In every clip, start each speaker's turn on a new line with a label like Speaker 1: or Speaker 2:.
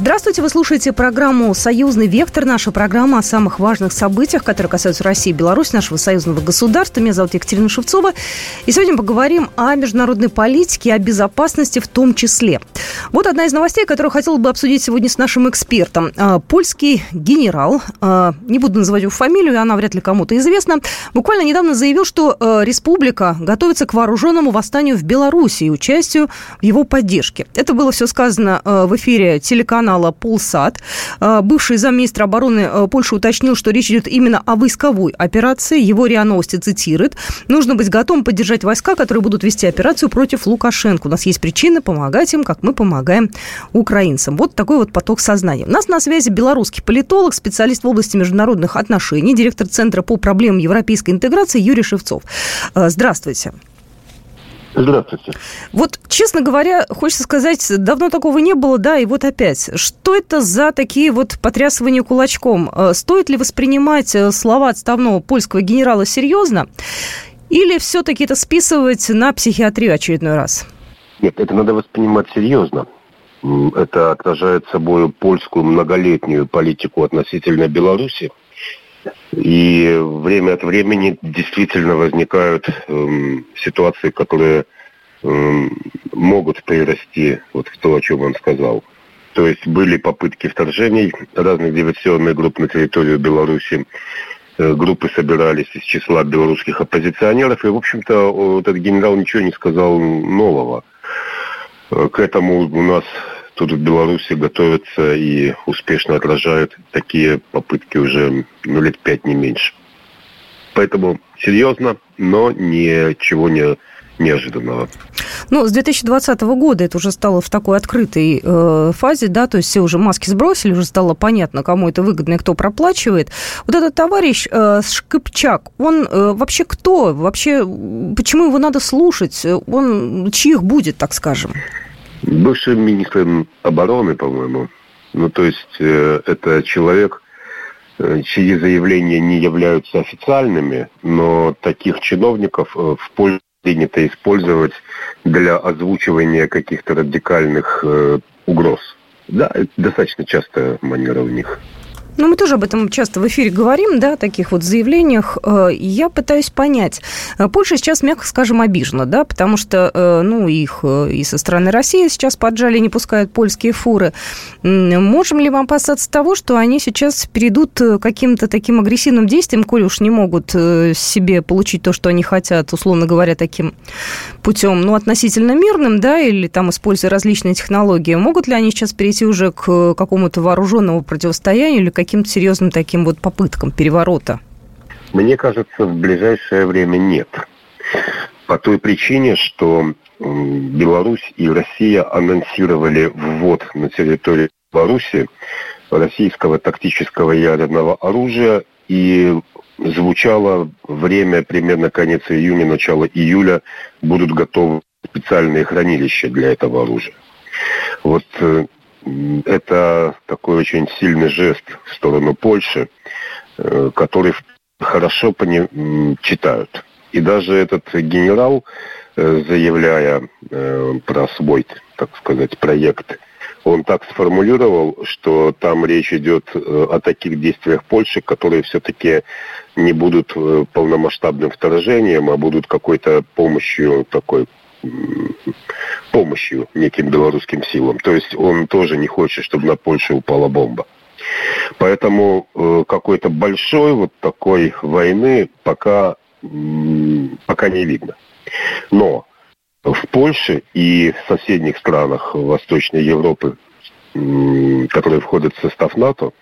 Speaker 1: Здравствуйте, вы слушаете программу «Союзный вектор». Наша программа о самых важных событиях, которые касаются России и Беларуси, нашего союзного государства. Меня зовут Екатерина Шевцова. И сегодня поговорим о международной политике, о безопасности в том числе. Вот одна из новостей, которую хотела бы обсудить сегодня с нашим экспертом. А, польский генерал, а, не буду называть его фамилию, она вряд ли кому-то известна, буквально недавно заявил, что а, республика готовится к вооруженному восстанию в Беларуси и участию в его поддержке. Это было все сказано в эфире телеканала телеканала «Полсат». А, бывший замминистра обороны а, Польши уточнил, что речь идет именно о войсковой операции. Его РИА Новости цитирует. «Нужно быть готовым поддержать войска, которые будут вести операцию против Лукашенко. У нас есть причины помогать им, как мы помогаем украинцам». Вот такой вот поток сознания. У нас на связи белорусский политолог, специалист в области международных отношений, директор Центра по проблемам европейской интеграции Юрий Шевцов. А, здравствуйте.
Speaker 2: Здравствуйте.
Speaker 1: Вот, честно говоря, хочется сказать, давно такого не было, да, и вот опять. Что это за такие вот потрясывания кулачком? Э, стоит ли воспринимать э, слова отставного польского генерала серьезно? Или все-таки это списывать на психиатрию очередной раз?
Speaker 2: Нет, это надо воспринимать серьезно. Это отражает собой польскую многолетнюю политику относительно Беларуси. И время от времени действительно возникают эм, ситуации, которые могут перерасти вот в то, о чем он сказал. То есть были попытки вторжений разных диверсионных групп на территорию Беларуси. Э, группы собирались из числа белорусских оппозиционеров. И, в общем-то, этот генерал ничего не сказал нового. Э, к этому у нас тут в Беларуси готовятся и успешно отражают такие попытки уже ну, лет пять, не меньше. Поэтому серьезно, но ничего не неожиданного.
Speaker 1: Ну, с 2020 года это уже стало в такой открытой э, фазе, да, то есть все уже маски сбросили, уже стало понятно, кому это выгодно и кто проплачивает. Вот этот товарищ э, Шкипчак, он э, вообще кто? Вообще, почему его надо слушать? Он чьих будет, так скажем?
Speaker 2: бывшим министром обороны, по-моему. Ну, то есть э, это человек, э, чьи заявления не являются официальными, но таких чиновников э, в Польше принято использовать для озвучивания каких-то радикальных э, угроз. Да, это достаточно частая манера у них.
Speaker 1: Ну, мы тоже об этом часто в эфире говорим, да, о таких вот заявлениях. Э, я пытаюсь понять. Э, Польша сейчас, мягко скажем, обижена, да, потому что, э, ну, их и со стороны России сейчас поджали, не пускают польские фуры. Можем ли вам опасаться того, что они сейчас перейдут каким-то таким агрессивным действиям, коли уж не могут себе получить то, что они хотят, условно говоря, таким путем, ну, относительно мирным, да, или там используя различные технологии, могут ли они сейчас перейти уже к какому-то вооруженному противостоянию или каким-то серьезным таким вот попыткам переворота?
Speaker 2: Мне кажется, в ближайшее время нет. По той причине, что Беларусь и Россия анонсировали ввод на территорию Беларуси российского тактического ядерного оружия и звучало время примерно конец июня, начало июля будут готовы специальные хранилища для этого оружия. Вот э, это такой очень сильный жест в сторону Польши, э, который хорошо читают. И даже этот генерал, э, заявляя э, про свой, так сказать, проект, он так сформулировал, что там речь идет о таких действиях Польши, которые все-таки не будут полномасштабным вторжением, а будут какой-то помощью такой помощью неким белорусским силам. То есть он тоже не хочет, чтобы на Польшу упала бомба. Поэтому э, какой-то большой вот такой войны пока, пока не видно. Но в Польше и в соседних странах Восточной Европы, которые входят в состав НАТО,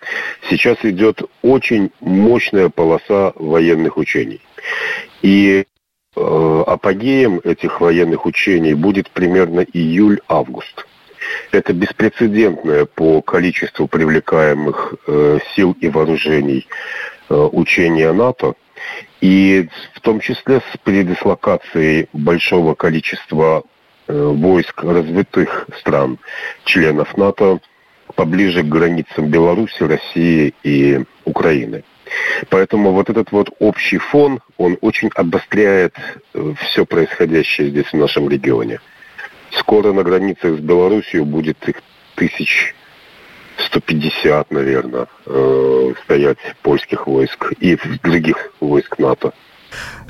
Speaker 2: сейчас идет очень мощная полоса военных учений. И апогеем этих военных учений будет примерно июль-август. Это беспрецедентное по количеству привлекаемых э, сил и вооружений э, учения НАТО, и в том числе с передислокацией большого количества войск развитых стран, членов НАТО поближе к границам Беларуси, России и Украины. Поэтому вот этот вот общий фон, он очень обостряет э, все происходящее здесь в нашем регионе. Скоро на границах с Белоруссией будет их тысяч 150, наверное, э, стоять польских войск и других войск НАТО.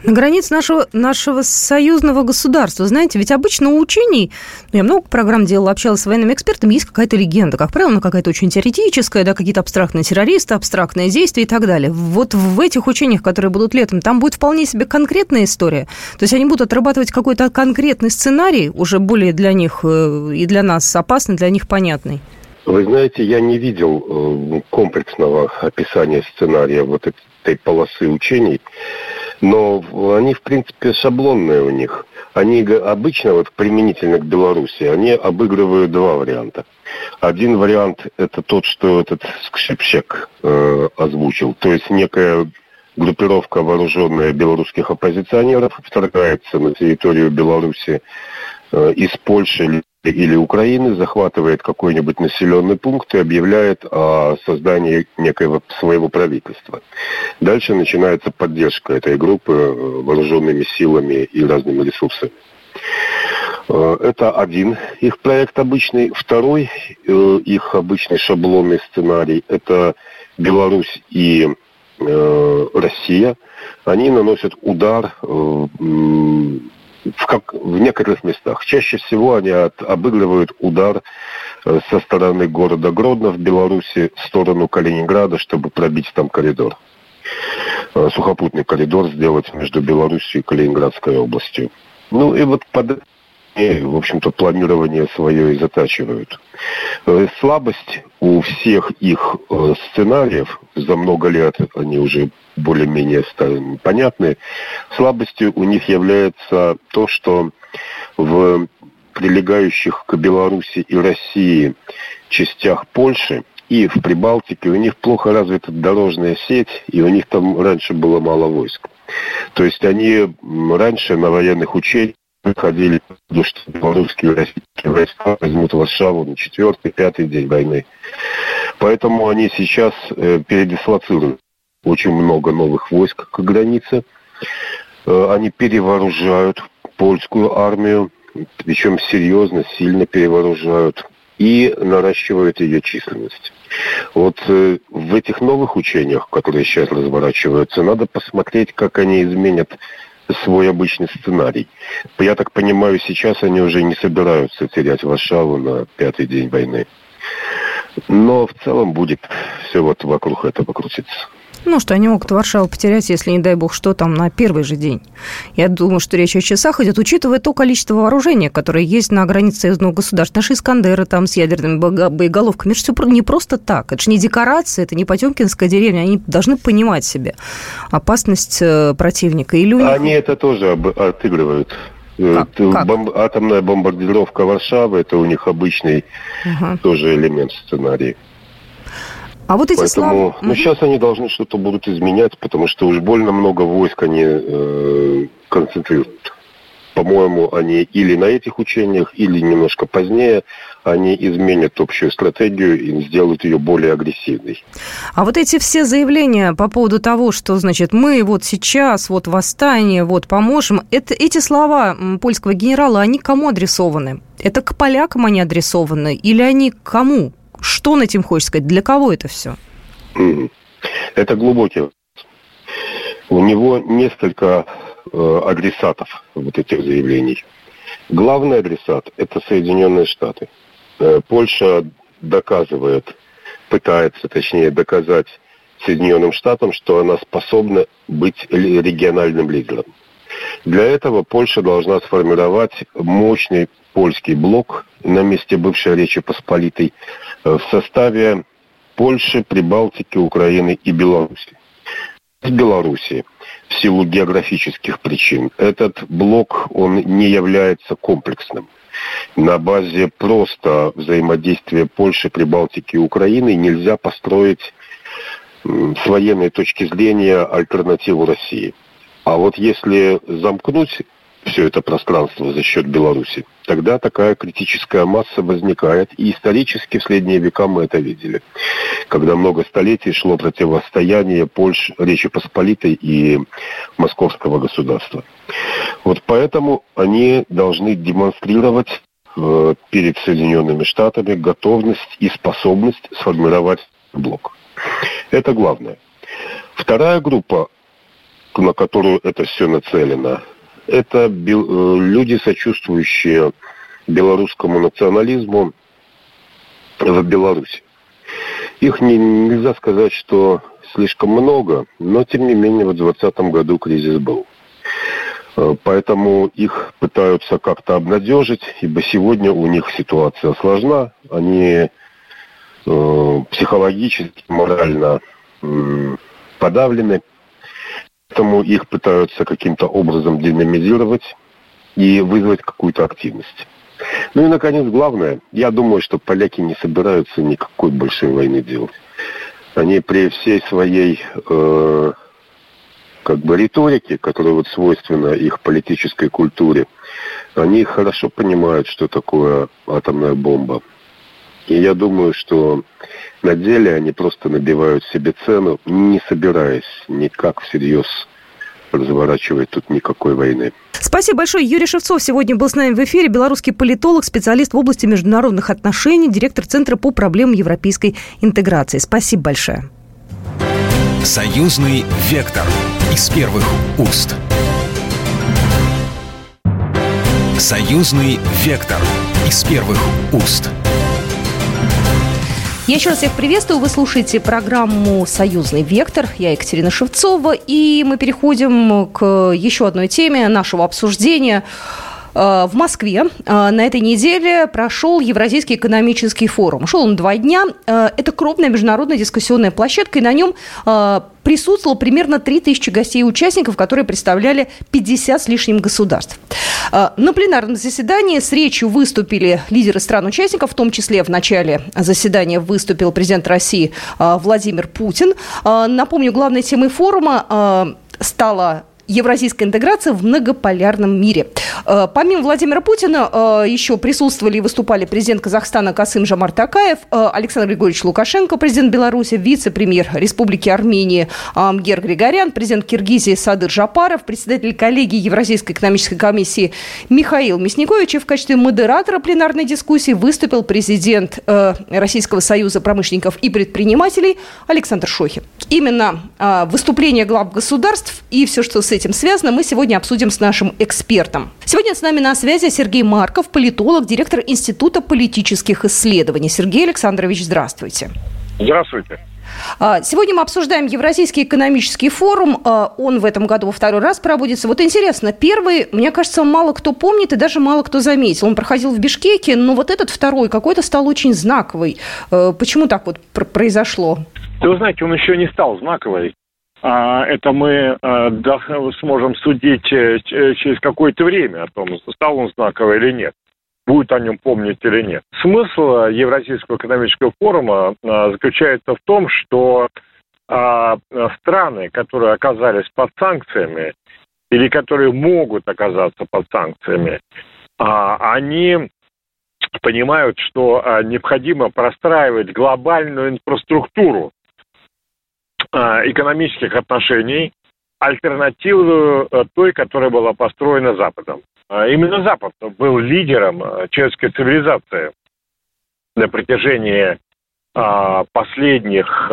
Speaker 1: На границе нашего, нашего союзного государства. Знаете, ведь обычно у учений, ну, я много программ делала, общалась с военными экспертами, есть какая-то легенда. Как правило, она какая-то очень теоретическая, да, какие-то абстрактные террористы, абстрактные действия и так далее. Вот в этих учениях, которые будут летом, там будет вполне себе конкретная история. То есть они будут отрабатывать какой-то конкретный сценарий, уже более для них э, и для нас опасный, для них понятный.
Speaker 2: Вы знаете, я не видел э, комплексного описания сценария вот этой полосы учений, но они, в принципе, шаблонные у них. Они обычно, вот применительно к Беларуси, они обыгрывают два варианта. Один вариант – это тот, что этот Скрипщик э, озвучил, то есть некая группировка вооруженная белорусских оппозиционеров вторгается на территорию Беларуси э, из Польши Украины захватывает какой-нибудь населенный пункт и объявляет о создании некоего своего правительства. Дальше начинается поддержка этой группы э, вооруженными силами и разными ресурсами. Э, это один их проект обычный. Второй э, их обычный шаблонный сценарий – это Беларусь и Россия. Они наносят удар в, как, в некоторых местах. Чаще всего они от, обыгрывают удар э, со стороны города Гродно в Беларуси в сторону Калининграда, чтобы пробить там коридор. Э, сухопутный коридор сделать между Беларусью и Калининградской областью. Ну и вот под в общем-то, планирование свое и затачивают. Э, слабость у всех их э, сценариев, за много лет они уже более-менее понятны, слабостью у них является то, что в прилегающих к Беларуси и России частях Польши и в Прибалтике у них плохо развита дорожная сеть, и у них там раньше было мало войск. То есть они раньше на военных учениях выходили, что белорусские и российские войска возьмут Варшаву на четвертый, пятый день войны. Поэтому они сейчас э, передислоцируют очень много новых войск к границе. Э, они перевооружают польскую армию, причем серьезно, сильно перевооружают и наращивают ее численность. Вот э, в этих новых учениях, которые сейчас разворачиваются, надо посмотреть, как они изменят свой обычный сценарий. Я так понимаю, сейчас они уже не собираются терять Варшаву на пятый день войны. Но в целом будет все вот вокруг этого крутиться.
Speaker 1: Ну, что они могут Варшаву потерять, если, не дай бог, что там на первый же день. Я думаю, что речь о часах идет, учитывая то количество вооружения, которое есть на границе союзного государства. Наши «Искандеры» там с ядерными боеголовками. Это же все не просто так. Это же не декорация, это не Потемкинская деревня. Они должны понимать себе опасность э, противника.
Speaker 2: Или них... Они это тоже отыгрывают. Э, как? Бом... Атомная бомбардировка Варшавы – это у них обычный угу. тоже элемент сценария. А вот эти Поэтому, слова... Ну, сейчас они должны что-то будут изменять, потому что уж больно много войск они э, концентрируют. По-моему, они или на этих учениях, или немножко позднее они изменят общую стратегию и сделают ее более агрессивной.
Speaker 1: А вот эти все заявления по поводу того, что, значит, мы вот сейчас, вот восстание, вот поможем, это, эти слова польского генерала, они кому адресованы? Это к полякам они адресованы или они к кому? Что он этим хочет сказать? Для кого это все?
Speaker 2: Это глубокий. У него несколько э, адресатов вот этих заявлений. Главный адресат – это Соединенные Штаты. Э, Польша доказывает, пытается, точнее, доказать Соединенным Штатам, что она способна быть региональным лидером. Для этого Польша должна сформировать мощный польский блок на месте бывшей Речи Посполитой э, в составе Польши, Прибалтики, Украины и Беларуси. В Беларуси в силу географических причин этот блок он не является комплексным. На базе просто взаимодействия Польши, Прибалтики и Украины нельзя построить с военной точки зрения альтернативу России. А вот если замкнуть все это пространство за счет Беларуси, тогда такая критическая масса возникает. И исторически в средние века мы это видели. Когда много столетий шло противостояние Польши, Речи Посполитой и Московского государства. Вот поэтому они должны демонстрировать э, перед Соединенными Штатами готовность и способность сформировать блок. Это главное. Вторая группа, на которую это все нацелено, это э, люди, сочувствующие белорусскому национализму в Беларуси. Их не, нельзя сказать, что слишком много, но тем не менее в 2020 году кризис был. Э, поэтому их пытаются как-то обнадежить, ибо сегодня у них ситуация сложна. Они э, психологически, морально э, подавлены. Поэтому их пытаются каким-то образом динамизировать и вызвать какую-то активность. Ну и, наконец, главное, я думаю, что поляки не собираются никакой большой войны делать. Они при всей своей э, как бы риторике, которая вот свойственна их политической культуре, они хорошо понимают, что такое атомная бомба. И я думаю, что на деле они просто набивают себе цену, не собираясь никак всерьез разворачивать тут никакой войны.
Speaker 1: Спасибо большое. Юрий Шевцов сегодня был с нами в эфире. Белорусский политолог, специалист в области международных отношений, директор Центра по проблемам европейской интеграции. Спасибо большое.
Speaker 3: Союзный вектор из первых уст. Союзный вектор из первых уст.
Speaker 1: Я еще раз всех приветствую. Вы слушаете программу «Союзный вектор». Я Екатерина Шевцова. И мы переходим к еще одной теме нашего обсуждения – в Москве э, на этой неделе прошел Евразийский экономический форум. Шел он два дня. Э, это крупная международная дискуссионная площадка, и на нем присутствовало примерно 3000 гостей и участников, которые представляли 50 с лишним государств. На пленарном заседании с речью выступили лидеры стран-участников, в том числе в начале заседания выступил президент России Владимир Путин. Напомню, главной темой форума стала евразийская интеграция в многополярном мире. Э, помимо Владимира Путина э, еще присутствовали и выступали президент Казахстана Касым Жамар Такаев, э, Александр Григорьевич Лукашенко, президент Беларуси, вице-премьер Республики Армении Амгер Григорян, президент Киргизии Садыр Жапаров, председатель коллегии Евразийской экономической комиссии Михаил Мясникович. И в качестве модератора пленарной дискуссии выступил президент Российского союза промышленников и предпринимателей Александр Шохин. Именно выступление глав государств и все, что с этим связано, мы сегодня обсудим с нашим экспертом. Сегодня с нами на связи Сергей Марков, политолог, директор Института политических исследований. Сергей Александрович, здравствуйте.
Speaker 4: Здравствуйте.
Speaker 1: А, сегодня мы обсуждаем Евразийский экономический форум. А, он в этом году во второй раз проводится. Вот интересно, первый, мне кажется, мало кто помнит и даже мало кто заметил. Он проходил в Бишкеке, но вот этот второй какой-то стал очень знаковый. А, почему так вот произошло?
Speaker 4: вы знаете, он еще не стал знаковый. А, это мы а, сможем судить э, э, через какое-то время о том, стал он знаковый или нет будет о нем помнить или нет. Смысл Евразийского экономического форума а, заключается в том, что страны, которые оказались под санкциями или которые могут оказаться под санкциями, они понимают, что необходимо простраивать глобальную инфраструктуру Э, экономических отношений, альтернативную э, той, которая была построена Западом. А именно Запад был лидером э, человеческой цивилизации на протяжении последних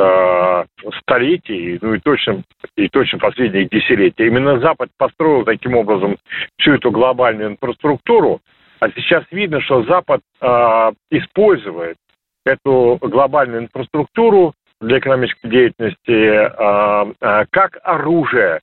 Speaker 4: столетий, ну и точно, и точно последних десятилетий. Именно Запад построил таким образом всю эту глобальную инфраструктуру, а сейчас видно, что Запад использует эту глобальную инфраструктуру для экономической деятельности а, а, как оружие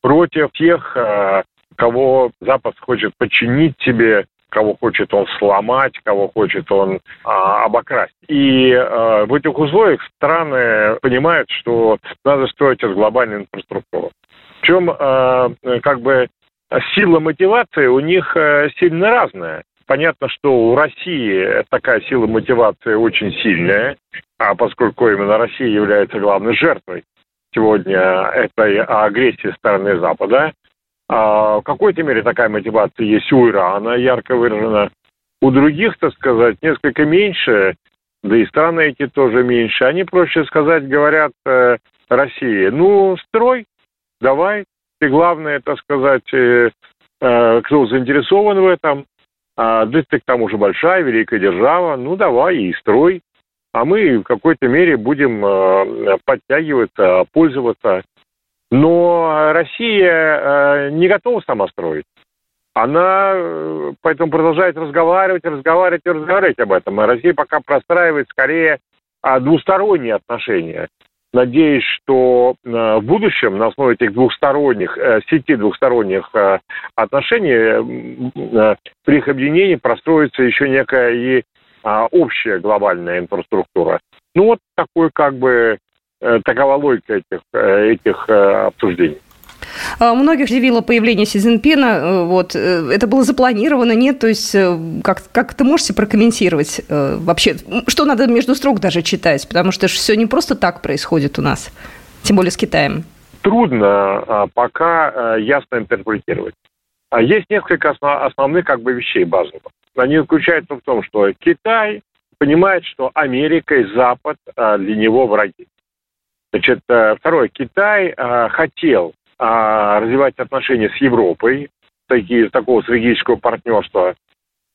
Speaker 4: против тех, а, кого Запад хочет подчинить себе, кого хочет он сломать, кого хочет он а, обокрасть. И в этих условиях страны понимают, что надо строить эту глобальную инфраструктуру. Причем а, как бы сила мотивации у них сильно разная. Понятно, что у России такая сила мотивации очень сильная, а поскольку именно Россия является главной жертвой сегодня этой агрессии стороны Запада, А, в какой-то мере такая мотивация есть у Ирана, ярко выражена. У других, так сказать, несколько меньше, да и страны эти тоже меньше. Они, проще сказать, говорят э, России, ну, строй, давай, ты главное, так сказать, э, э, кто заинтересован в этом, а, да ты к тому же большая, великая держава, ну, давай и строй. А мы в какой-то мере будем э, подтягиваться, пользоваться. Но Россия э, не готова сама строить. Она э, поэтому продолжает разговаривать, разговаривать и разговаривать об этом. А Россия пока простраивает скорее а, двусторонние отношения. Надеюсь, что э, в будущем на основе этих двухсторонних, э, сети двухсторонних отношений при их объединении простроится еще некая и а, общая глобальная инфраструктура. Ну вот такой как бы такова логика этих, этих обсуждений.
Speaker 1: А, многих удивило появление Си Цзиньпина. Э, вот. Э, это было запланировано, нет? То есть э, как, как ты можешь прокомментировать вообще? Что надо между строк даже читать? Потому что все не просто так происходит у нас, тем более с Китаем.
Speaker 4: Трудно а, пока ясно интерпретировать. А есть несколько основных как бы вещей базовых. Они заключаются в том, что Китай понимает, что Америка и Запад для него враги. Значит, второе, Китай хотел а, развивать отношения с Европой, такие, такого стратегического партнерства.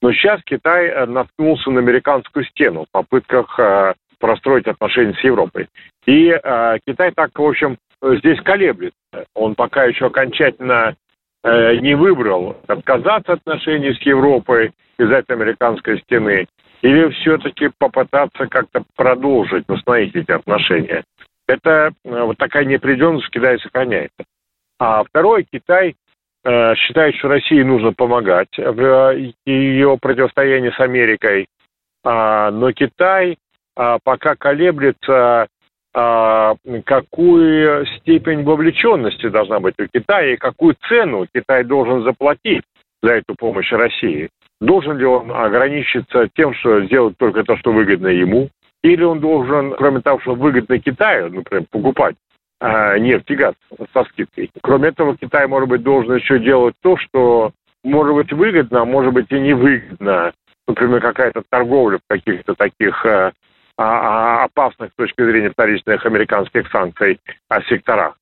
Speaker 4: Но сейчас Китай э, наткнулся на американскую стену в попытках э, простроить отношения с Европой. И э, Китай так, в общем, здесь колеблется. Он пока еще окончательно э, не выбрал отказаться от отношений с Европой из-за этой американской стены или все-таки попытаться как-то продолжить, восстановить эти отношения. Это вот такая неопределенность в Китае сохраняется. А второе, Китай э, считает, что России нужно помогать в э, ее противостоянии с Америкой, а, но Китай а, пока колеблется, а, какую степень вовлеченности должна быть у Китая и какую цену Китай должен заплатить за эту помощь России. Должен ли он ограничиться тем, что сделать только то, что выгодно ему, или он должен, кроме того, что выгодно Китаю, например, покупать а, нефть и газ со скидкой. Кроме этого, Китай, может быть, должен еще делать то, что может быть выгодно, а может быть и невыгодно. Например, какая-то торговля в каких-то таких а, опасных с точки зрения вторичных американских санкций о секторах.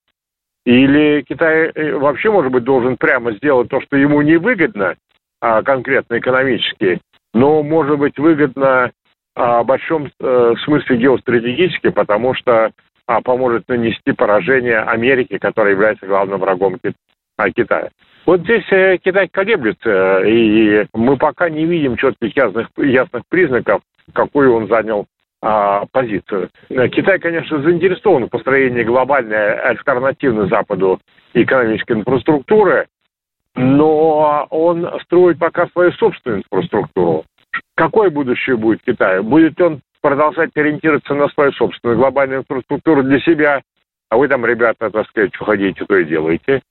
Speaker 4: Или Китай э, вообще, может быть, должен прямо сделать то, что ему невыгодно, а, конкретно экономически, но, может быть, выгодно в большом э, смысле геостратегически, потому что а, поможет нанести поражение Америке, которая является главным врагом а, Китая. Вот здесь э, Китай колеблется, и мы пока не видим четких ясных, ясных признаков, какую он занял а, позицию. Китай, конечно, заинтересован в построении глобальной альтернативной Западу экономической инфраструктуры, но он строит пока свою собственную инфраструктуру. Какое будущее будет Китаю? Будет он продолжать ориентироваться на свою собственную глобальную инфраструктуру для себя, а вы там, ребята, так сказать, что хотите, то и делаете.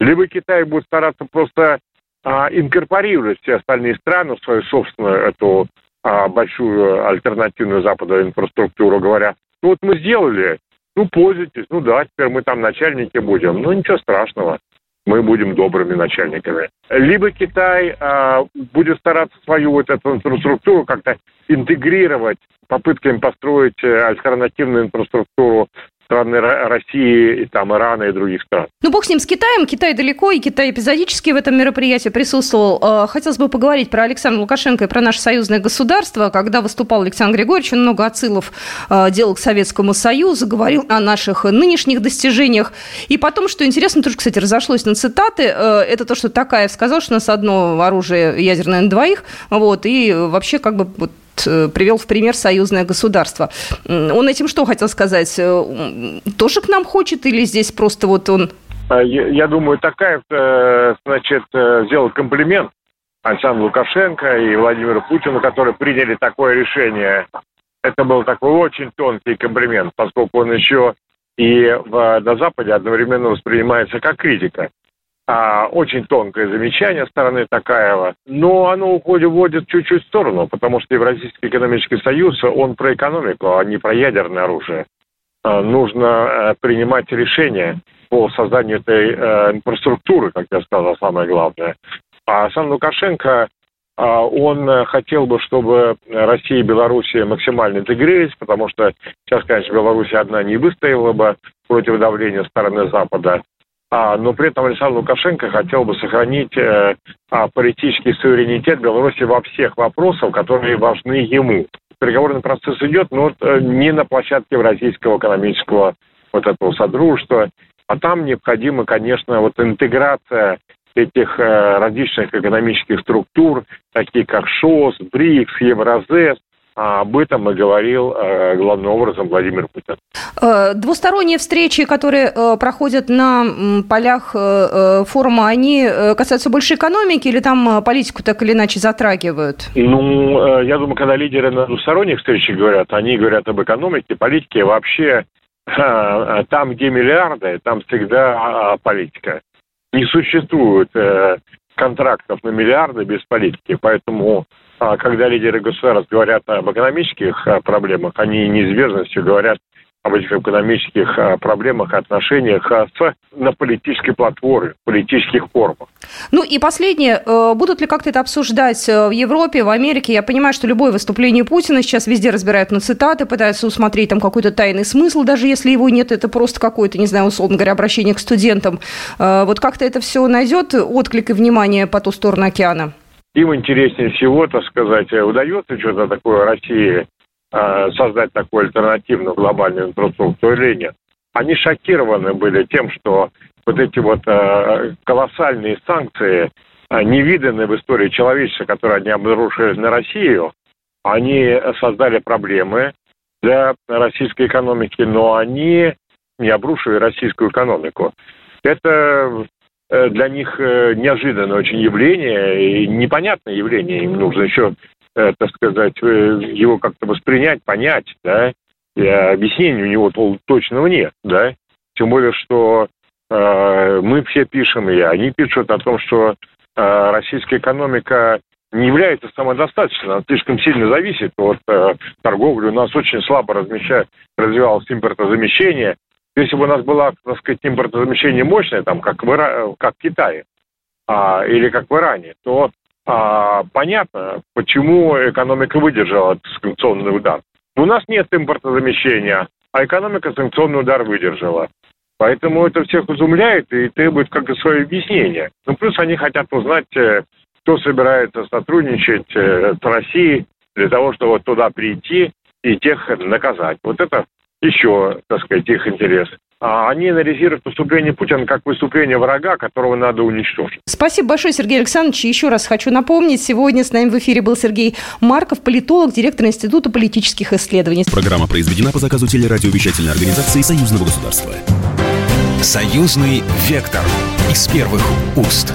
Speaker 4: Либо Китай будет стараться просто а, инкорпорировать все остальные страны в свою собственную эту а, большую альтернативную Западу инфраструктуру, говоря, ну вот мы сделали, ну пользуйтесь, ну да, теперь мы там начальники будем, ну ничего страшного мы будем добрыми начальниками. Либо Китай э, будет стараться свою вот эту инфраструктуру как-то интегрировать попытками построить э, альтернативную инфраструктуру страны России, и там, Ирана и других стран.
Speaker 1: Ну, бог с ним, с Китаем. Китай далеко, и Китай эпизодически в этом мероприятии присутствовал. Э, хотелось бы поговорить про Александра Лукашенко и про наше союзное государство. Когда выступал Александр Григорьевич, он много отсылов э, делал к Советскому Союзу, говорил о наших нынешних достижениях. И потом, что интересно, тоже, кстати, разошлось на цитаты, э, это то, что Такаев сказал, что у нас одно оружие ядерное на двоих, вот, и вообще как бы вот привел в пример союзное государство. Он этим что хотел сказать? Э, тоже к нам хочет или здесь просто вот он...
Speaker 4: А, я, думаю, такая, э, значит, сделал комплимент Александру Лукашенко и Владимиру Путину, которые приняли такое решение. Это был такой очень тонкий комплимент, поскольку он еще и на Западе одновременно воспринимается как критика а, очень тонкое замечание стороны Такаева, но оно уходит, вводит чуть-чуть в сторону, потому что Евразийский экономический союз, он про экономику, а не про ядерное оружие. нужно принимать решения по созданию этой инфраструктуры, как я сказал, самое главное. А сам Лукашенко а он хотел бы, чтобы Россия и Белоруссия максимально интегрировались, потому что сейчас, конечно, Белоруссия одна не выстояла бы против давления стороны Запада. А, но при этом Александр Лукашенко хотел бы сохранить э, а, политический суверенитет Беларуси во всех вопросах, которые важны ему. Переговорный процесс идет, но э, не на площадке Российского экономического вот этого содружества, а там необходима, конечно, вот интеграция этих э, различных экономических структур, такие как ШОС, БРИКС, Евразес, об этом и говорил э, главным образом Владимир Путин.
Speaker 1: Э, двусторонние встречи, которые проходят на полях форума, они касаются больше экономики или там политику так или иначе затрагивают?
Speaker 4: Ну, я думаю, когда лидеры на двусторонних встречах говорят, они говорят об экономике, политике, вообще там, где миллиарды, там всегда политика не существует э, контрактов на миллиарды без политики. Поэтому, э, когда лидеры государств говорят об экономических э, проблемах, они неизбежностью говорят об этих экономических а, проблемах, отношениях а, с, на политической платформе, политических формах.
Speaker 1: Ну и последнее, э, будут ли как-то это обсуждать э, в Европе, в Америке? Я понимаю, что любое выступление Путина сейчас везде разбирают на цитаты, пытаются усмотреть там какой-то тайный смысл, даже если его нет, это просто какое-то, не знаю, условно говоря, обращение к студентам. Э, вот как-то это все найдет отклик и внимание по ту сторону океана?
Speaker 4: Им интереснее всего, так сказать, удается что-то такое России Э, создать такую альтернативную глобальную инфраструктуру или нет. Они шокированы были тем, что вот эти вот э, колоссальные санкции, э, невиданные в истории человечества, которые они обнаружили на Россию, они создали проблемы для российской экономики, но они не обрушили российскую экономику. Это для них неожиданное очень явление и непонятное явление. Им нужно еще э, так сказать, э, его как-то воспринять, понять, да, и объяснения у него точного нет, да, тем более, что э, мы все пишем, и они пишут о том, что э, российская экономика не является самодостаточной, она слишком сильно зависит от э, торговли. У нас очень слабо размещает, развивалось импортозамещение. Если бы у нас было, так сказать, импортозамещение мощное, там, как в, Ира... как в Китае, а, или как в Иране, то а, понятно, почему экономика выдержала санкционный удар. У нас нет импортозамещения, а экономика санкционный удар выдержала. Поэтому это всех изумляет и требует как и свое объяснение. Ну, плюс они хотят узнать, э, кто собирается сотрудничать э, с Россией для того, чтобы туда прийти и тех наказать. Вот это еще, так сказать, их интерес а они анализируют выступление Путина как выступление врага, которого надо уничтожить.
Speaker 1: Спасибо большое, Сергей Александрович. Еще раз хочу напомнить, сегодня с нами в эфире был Сергей Марков, политолог, директор Института политических исследований.
Speaker 3: Программа произведена по заказу телерадиовещательной организации Союзного государства. Союзный вектор из первых уст.